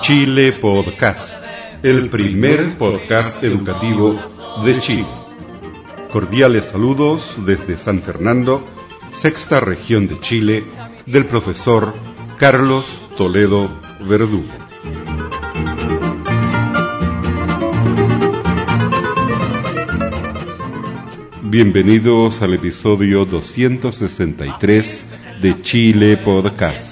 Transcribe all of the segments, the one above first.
Chile Podcast, el primer podcast educativo de Chile. Cordiales saludos desde San Fernando, sexta región de Chile, del profesor Carlos Toledo Verdugo. Bienvenidos al episodio 263 de Chile Podcast.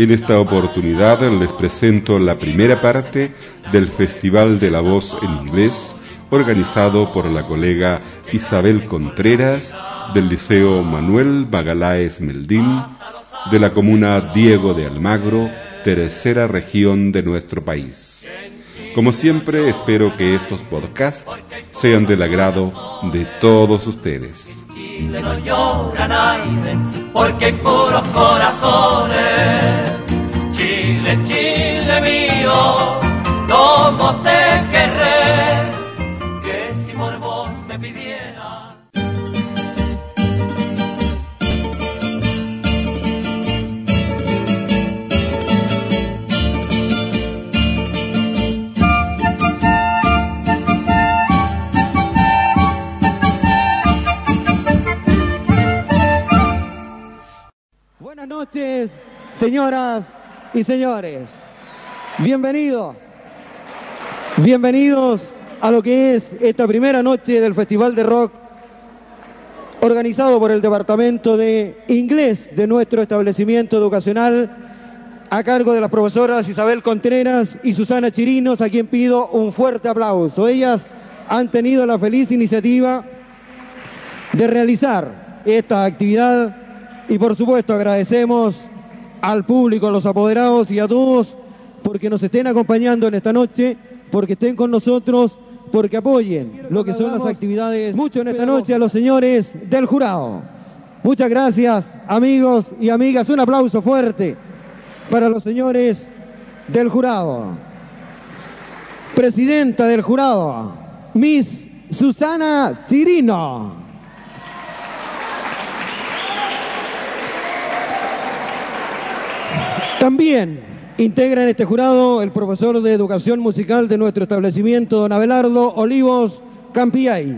En esta oportunidad les presento la primera parte del Festival de la Voz en Inglés, organizado por la colega Isabel Contreras del Liceo Manuel Magaláes Meldín de la comuna Diego de Almagro, tercera región de nuestro país. Como siempre, espero que estos podcasts sean del agrado de todos ustedes. Chile no llora nadie, porque hay puros corazones. Chile, Chile mío, cómo te querré, noches, señoras y señores. Bienvenidos. Bienvenidos a lo que es esta primera noche del Festival de Rock organizado por el Departamento de Inglés de nuestro establecimiento educacional a cargo de las profesoras Isabel Contreras y Susana Chirinos, a quien pido un fuerte aplauso. Ellas han tenido la feliz iniciativa de realizar esta actividad y por supuesto agradecemos al público, a los apoderados y a todos porque nos estén acompañando en esta noche, porque estén con nosotros, porque apoyen lo que son las actividades. Mucho en esta noche a los señores del jurado. Muchas gracias amigos y amigas. Un aplauso fuerte para los señores del jurado. Presidenta del jurado, Miss Susana Cirino. También integra en este jurado el profesor de educación musical de nuestro establecimiento, don Abelardo Olivos Campiay.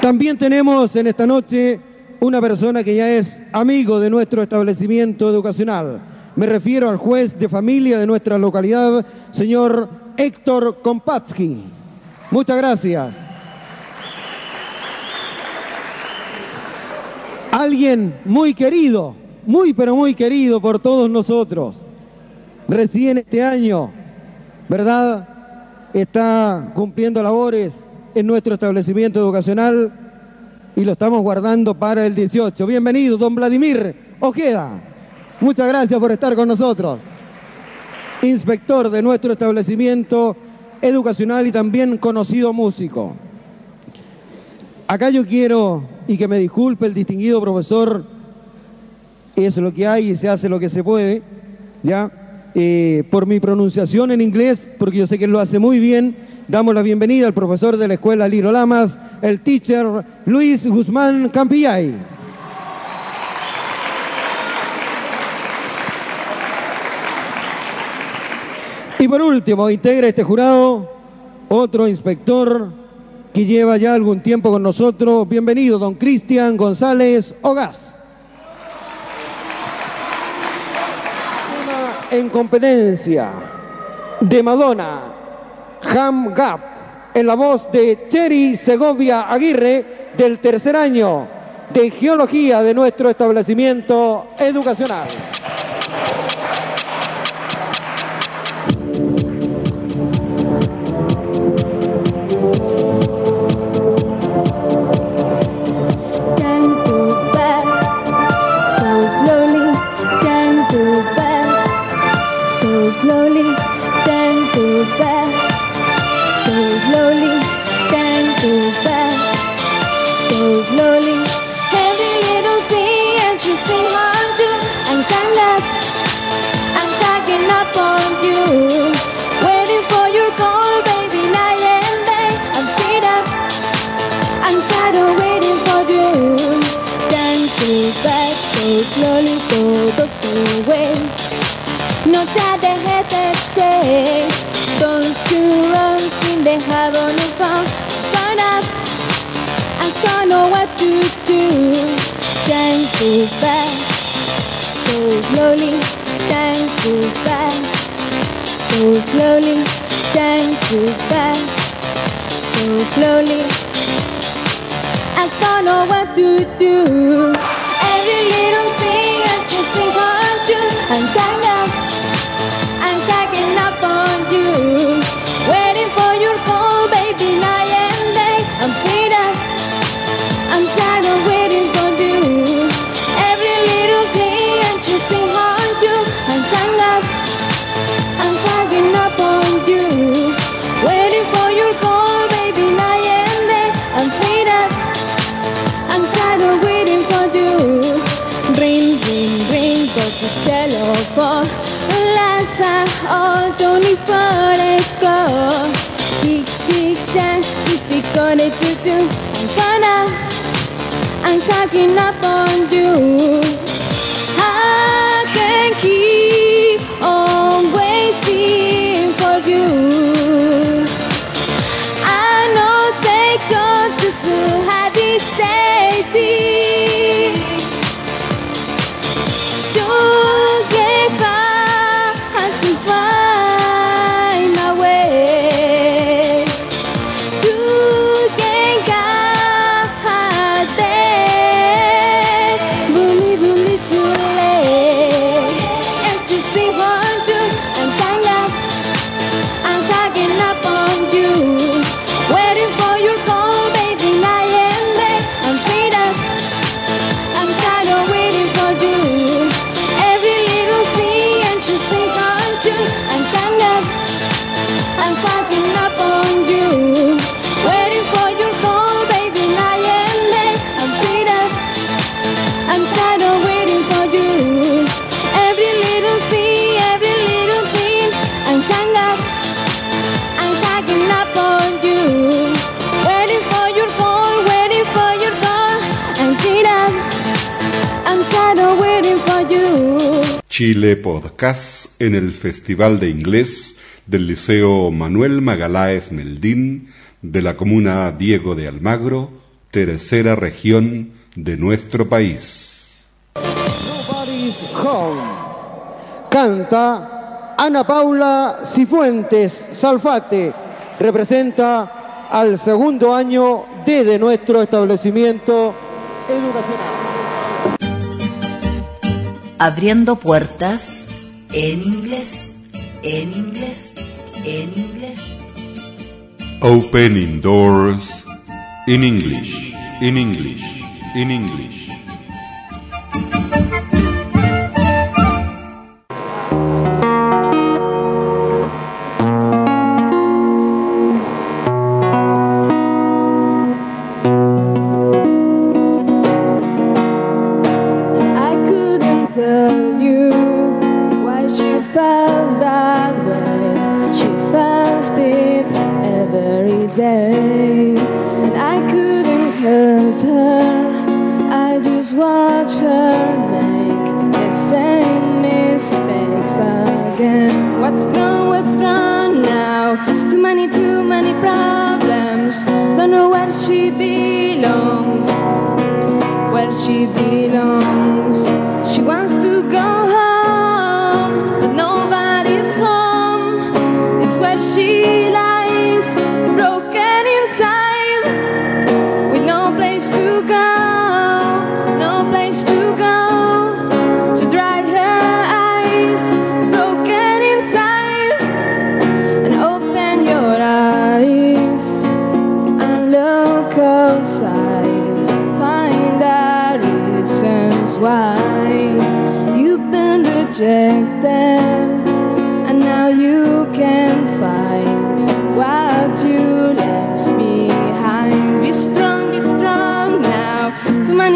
También tenemos en esta noche una persona que ya es amigo de nuestro establecimiento educacional. Me refiero al juez de familia de nuestra localidad, señor Héctor Kompatsky. Muchas gracias. Alguien muy querido, muy pero muy querido por todos nosotros. Recién este año, ¿verdad? Está cumpliendo labores en nuestro establecimiento educacional y lo estamos guardando para el 18. Bienvenido, don Vladimir Ojeda. Muchas gracias por estar con nosotros. Inspector de nuestro establecimiento educacional y también conocido músico. Acá yo quiero, y que me disculpe el distinguido profesor, es lo que hay y se hace lo que se puede, ¿ya? Eh, por mi pronunciación en inglés, porque yo sé que lo hace muy bien, damos la bienvenida al profesor de la escuela Liro Lamas, el teacher Luis Guzmán Campillay. Y por último, integra este jurado otro inspector que lleva ya algún tiempo con nosotros. Bienvenido, don Cristian González Ogaz. En competencia de Madonna, Ham Gap, en la voz de Cherry Segovia Aguirre, del tercer año de Geología de nuestro establecimiento educacional. So by so slowly. Time goes by so slowly. Time goes by so slowly. I don't know what to do. Every little thing I just think can't do. I'm dying. looking up. en el Festival de Inglés del Liceo Manuel Magaláez Meldín de la Comuna Diego de Almagro, tercera región de nuestro país. Nobody's home. Canta Ana Paula Cifuentes Salfate. Representa al segundo año D de nuestro establecimiento educacional. Abriendo puertas en inglés, en inglés, en inglés. Opening doors in English, in English, in English. te be.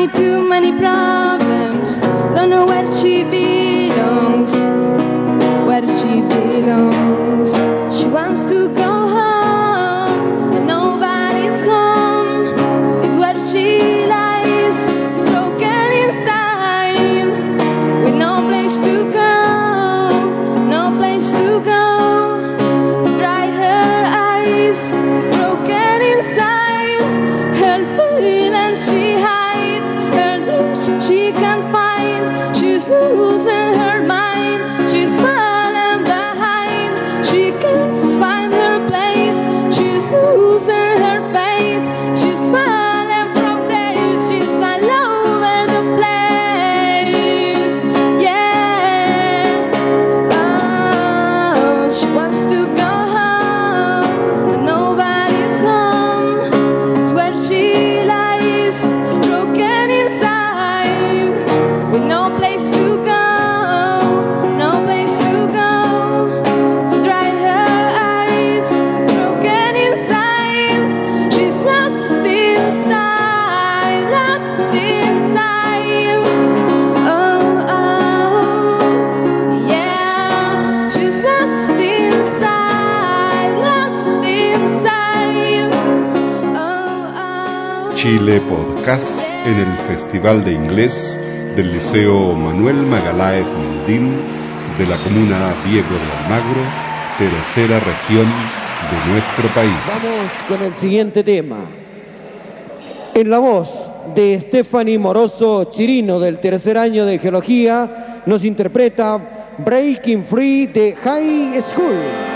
too many problems. Don't know where she belongs, where she Podcast en el Festival de Inglés del Liceo Manuel Magaláez Mundín de la comuna Diego de Almagro, tercera región de nuestro país. Vamos con el siguiente tema. En la voz de Stephanie Moroso Chirino del tercer año de Geología nos interpreta Breaking Free de High School.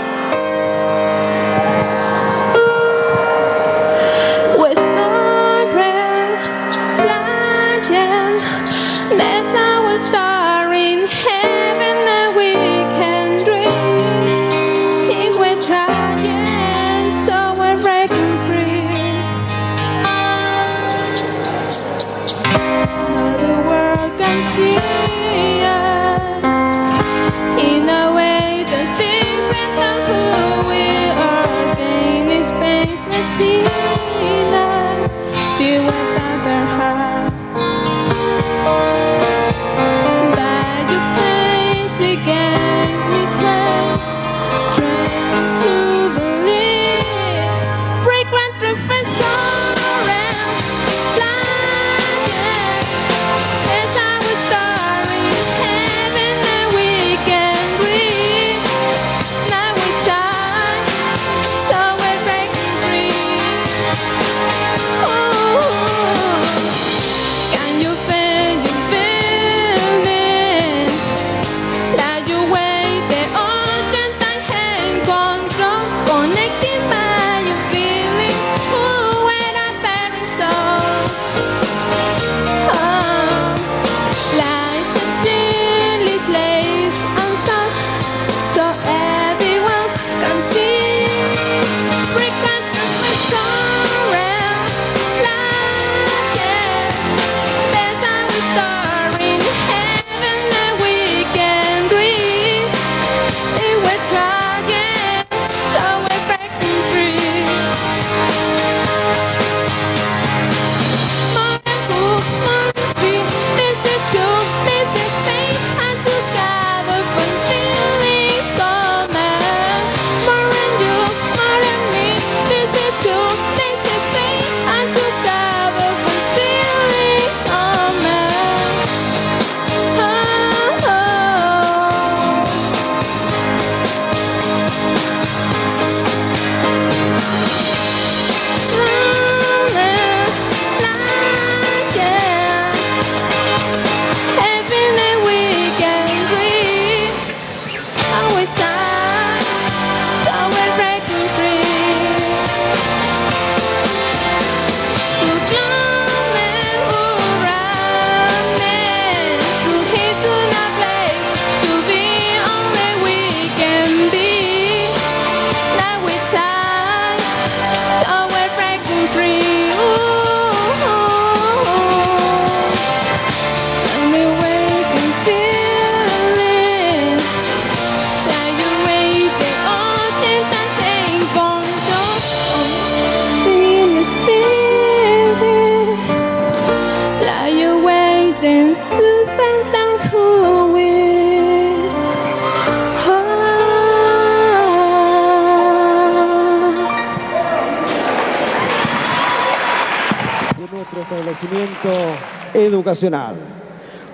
Educacional.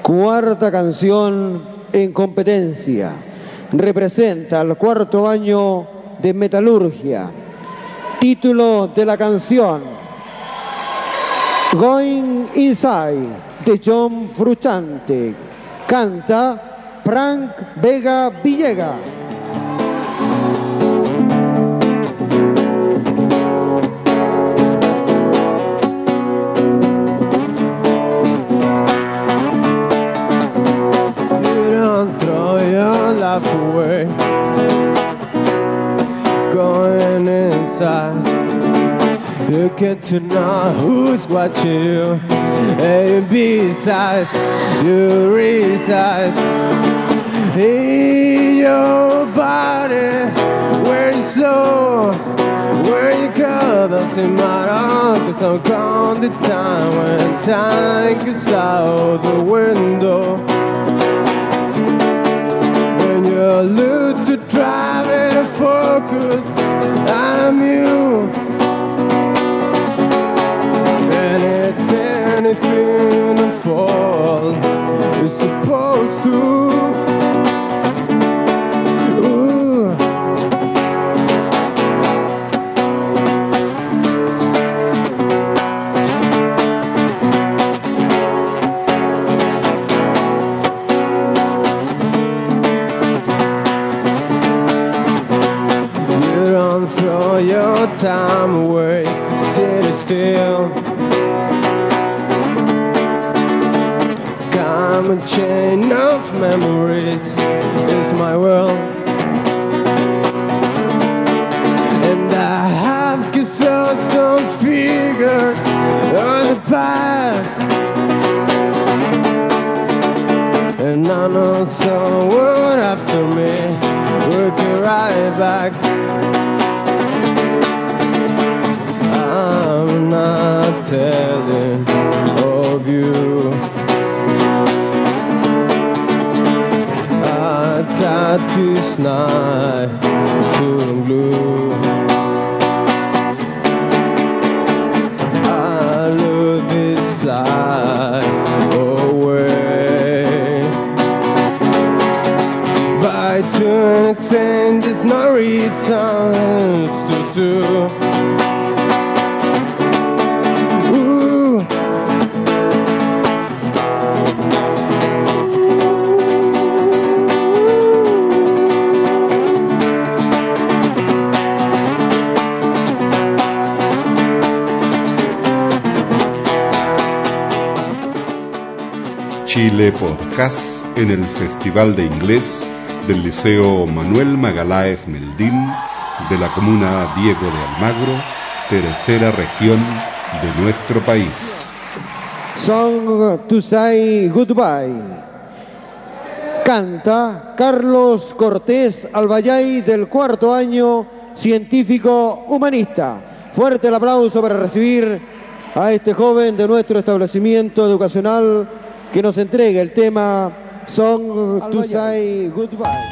Cuarta canción en competencia. Representa el cuarto año de metalurgia. Título de la canción. Going Inside de John Fruchante. Canta Frank Vega Villegas. You get to know who's watching. A and B size, you resize in your body. Where you slow, where you go, doesn't matter. Oh, Cause I'm gone the time when time goes out the window. When you look to drive and focus, I'm you. Anything supposed to. You don't throw your time away, sit still. Come a chain of memories is my world. And I have kissed some figures of the past. And I know someone after me will working right back. I'm not telling This night, turen glur. Podcast en el Festival de Inglés del Liceo Manuel Magaláes Meldín de la comuna Diego de Almagro, tercera región de nuestro país. Song to say goodbye. Canta Carlos Cortés Albayay del cuarto año científico humanista. Fuerte el aplauso para recibir a este joven de nuestro establecimiento educacional que nos entrega el tema Song to say goodbye.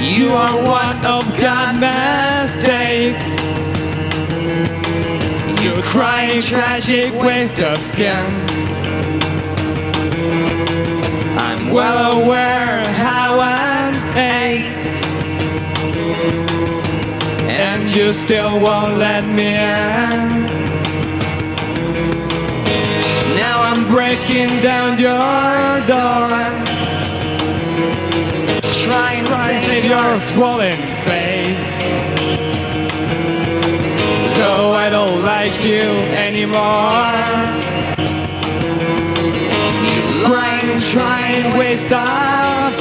You are one of God's mistakes. You're crying tragic waste of skin. I'm well aware You still won't let me in. Now I'm breaking down your door try and save your swollen face. Though I don't like you anymore. You lie and try and waste up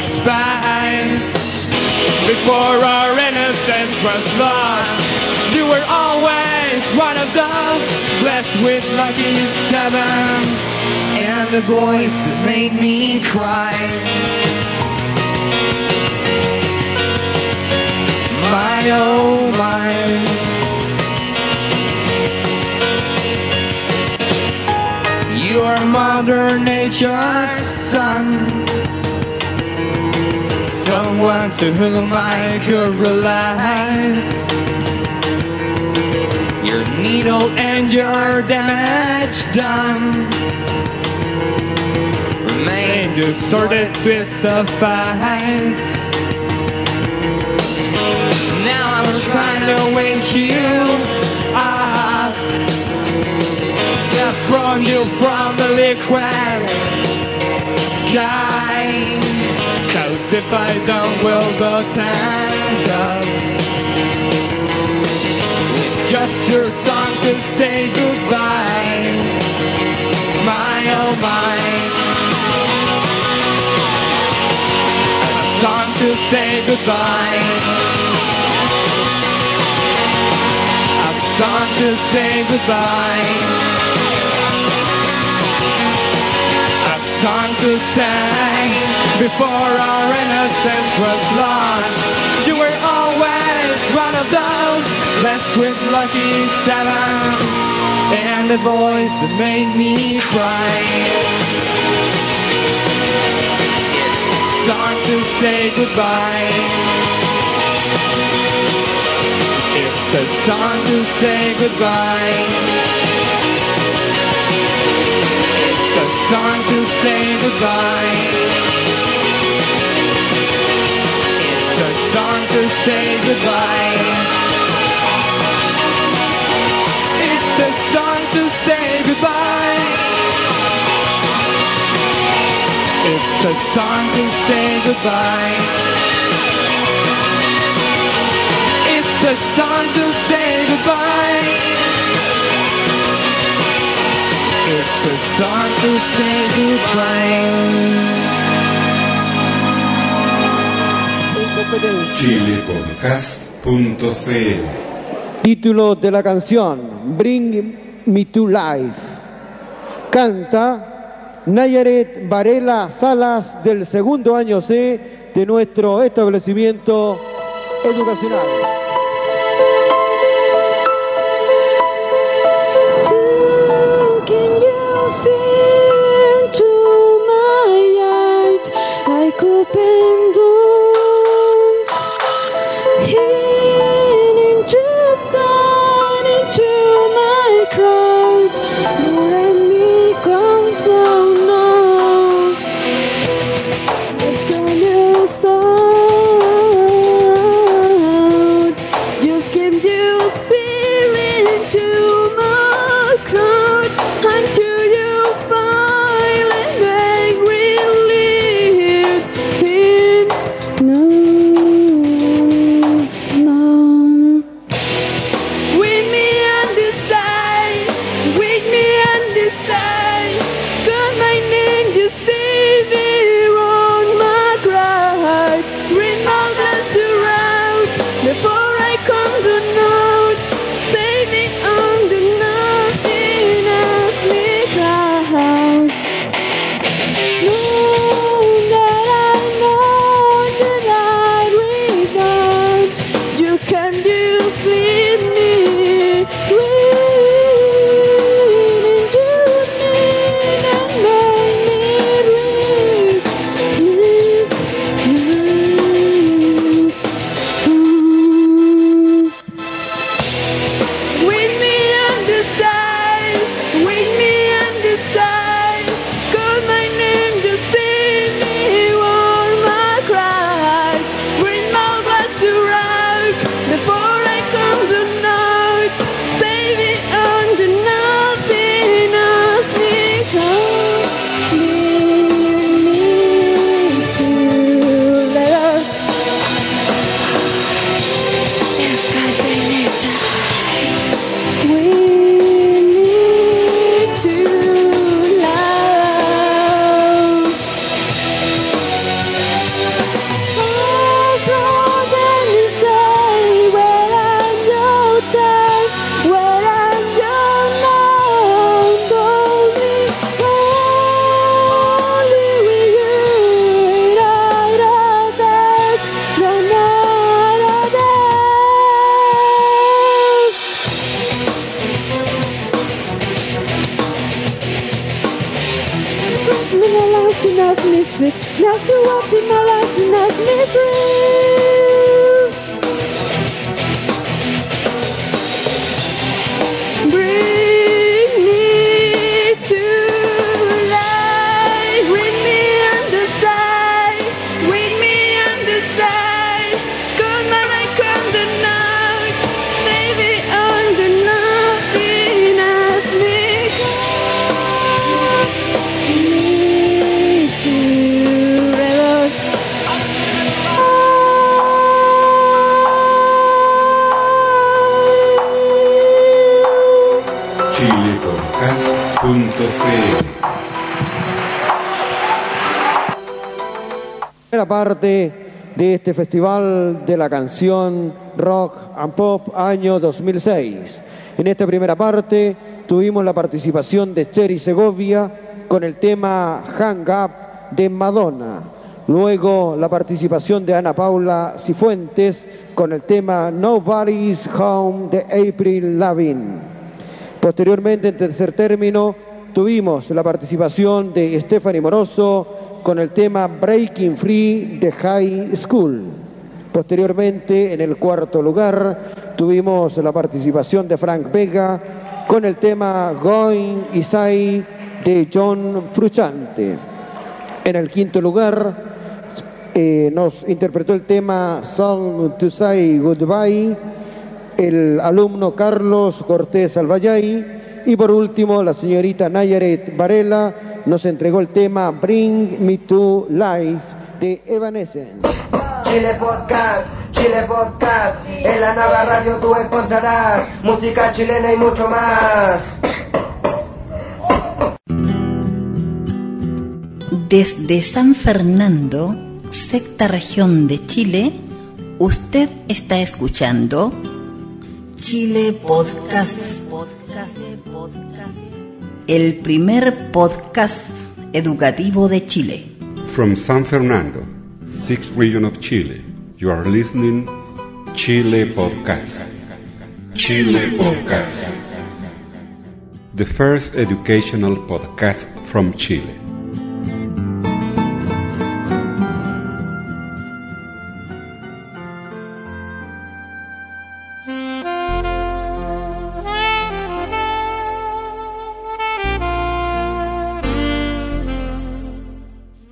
space. Before our innocence was lost, you were always one of those blessed with lucky sevens. And a voice that made me cry. my oh my. You are Mother Nature's son, someone to whom I could rely. Your needle and your damage done remain distorted, disappointed. trying to win you. I to throw you from the liquid sky. Cause if I don't, we'll both end up with just your song to say goodbye. My oh my. A song to say goodbye. A song to say goodbye. A song to sing before our innocence was lost. You were always one of those blessed with lucky sevens and a voice that made me cry. It's a song to say goodbye. It's a song to say goodbye. It's a song to say goodbye. Say goodbye. It's a song to say goodbye. It's a song to say goodbye. It's a song to say goodbye. It's a song to say goodbye. chilepodcast.cl Título de la canción, Bring Me to Life. Canta Nayaret Varela Salas del segundo año C de nuestro establecimiento educacional. Primera parte de este festival de la canción Rock and Pop año 2006. En esta primera parte tuvimos la participación de Cherry Segovia con el tema Hang Up de Madonna. Luego la participación de Ana Paula Cifuentes con el tema Nobody's Home de April Lavigne. Posteriormente, en tercer término, tuvimos la participación de Stephanie Moroso con el tema Breaking Free de High School. Posteriormente, en el cuarto lugar, tuvimos la participación de Frank Vega con el tema Going Isai de John Frusciante. En el quinto lugar, eh, nos interpretó el tema Song to Say Goodbye el alumno Carlos Cortés Albayay y por último la señorita Nayaret Varela nos entregó el tema Bring Me to Life de Evanescence. Chile Podcast, Chile Podcast, en la nueva radio tú encontrarás música chilena y mucho más. Desde San Fernando, sexta región de Chile, usted está escuchando Chile Podcast. El primer podcast educativo de Chile. From San Fernando, sixth region of Chile, you are listening Chile Podcast. Chile Podcast. The first educational podcast from Chile.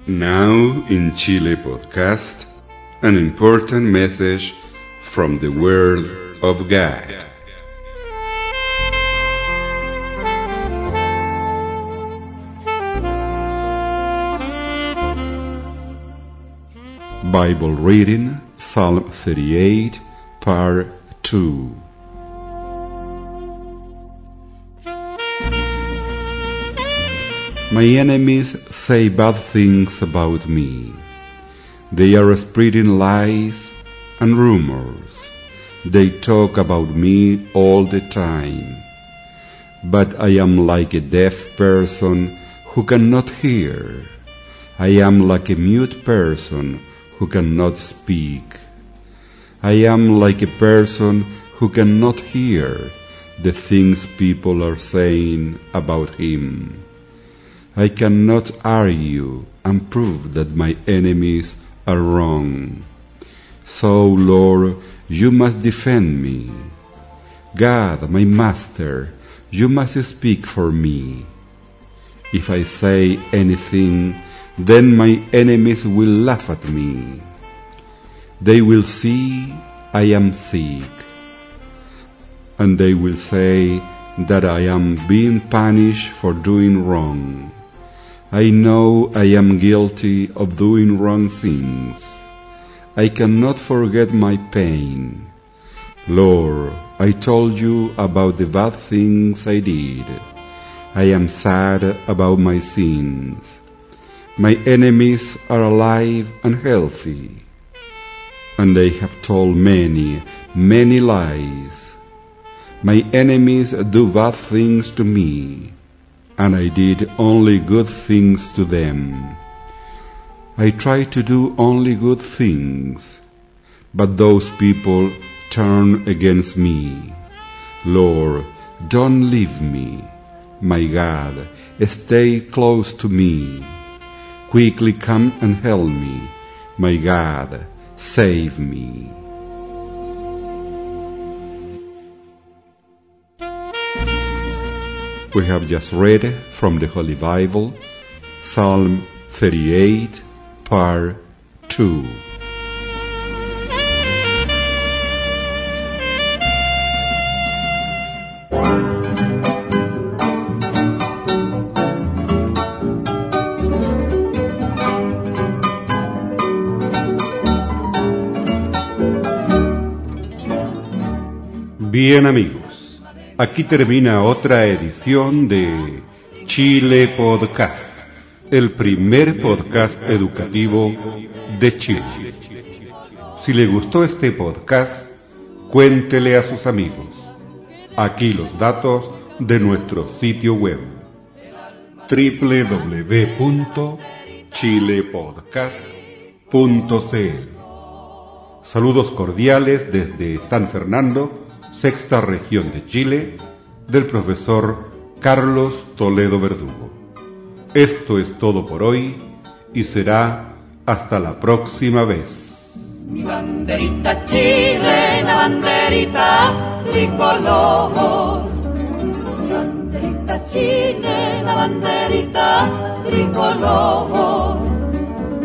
Now in Chile podcast, an important message from the Word of God. Bible reading, Psalm 38, part 2. My enemies say bad things about me. They are spreading lies and rumors. They talk about me all the time. But I am like a deaf person who cannot hear. I am like a mute person who cannot speak. I am like a person who cannot hear the things people are saying about him. I cannot argue and prove that my enemies are wrong. So, Lord, you must defend me. God, my Master, you must speak for me. If I say anything, then my enemies will laugh at me. They will see I am sick, and they will say that I am being punished for doing wrong. I know I am guilty of doing wrong things. I cannot forget my pain. Lord, I told you about the bad things I did. I am sad about my sins. My enemies are alive and healthy, and they have told many, many lies. My enemies do bad things to me and I did only good things to them. I tried to do only good things, but those people turn against me. Lord, don't leave me. My God, stay close to me. Quickly come and help me. My God, save me. We have just read from the Holy Bible, Psalm 38, part 2. Bien amigos, aquí termina otra edición de Chile Podcast, el primer podcast educativo de Chile. Si le gustó este podcast, cuéntele a sus amigos. Aquí los datos de nuestro sitio web www.chilepodcast.cl Saludos cordiales desde San Fernando, sexta región de Chile, del profesor Carlos Toledo Verdugo. Esto es todo por hoy y será hasta la próxima vez. Mi banderita chilena, banderita tricolor. Mi banderita chilena, banderita tricolor.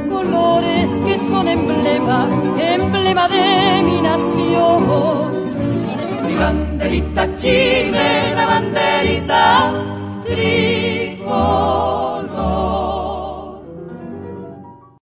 Colores que son emblema, emblema de mi nación banderita chilena, banderita tricolor.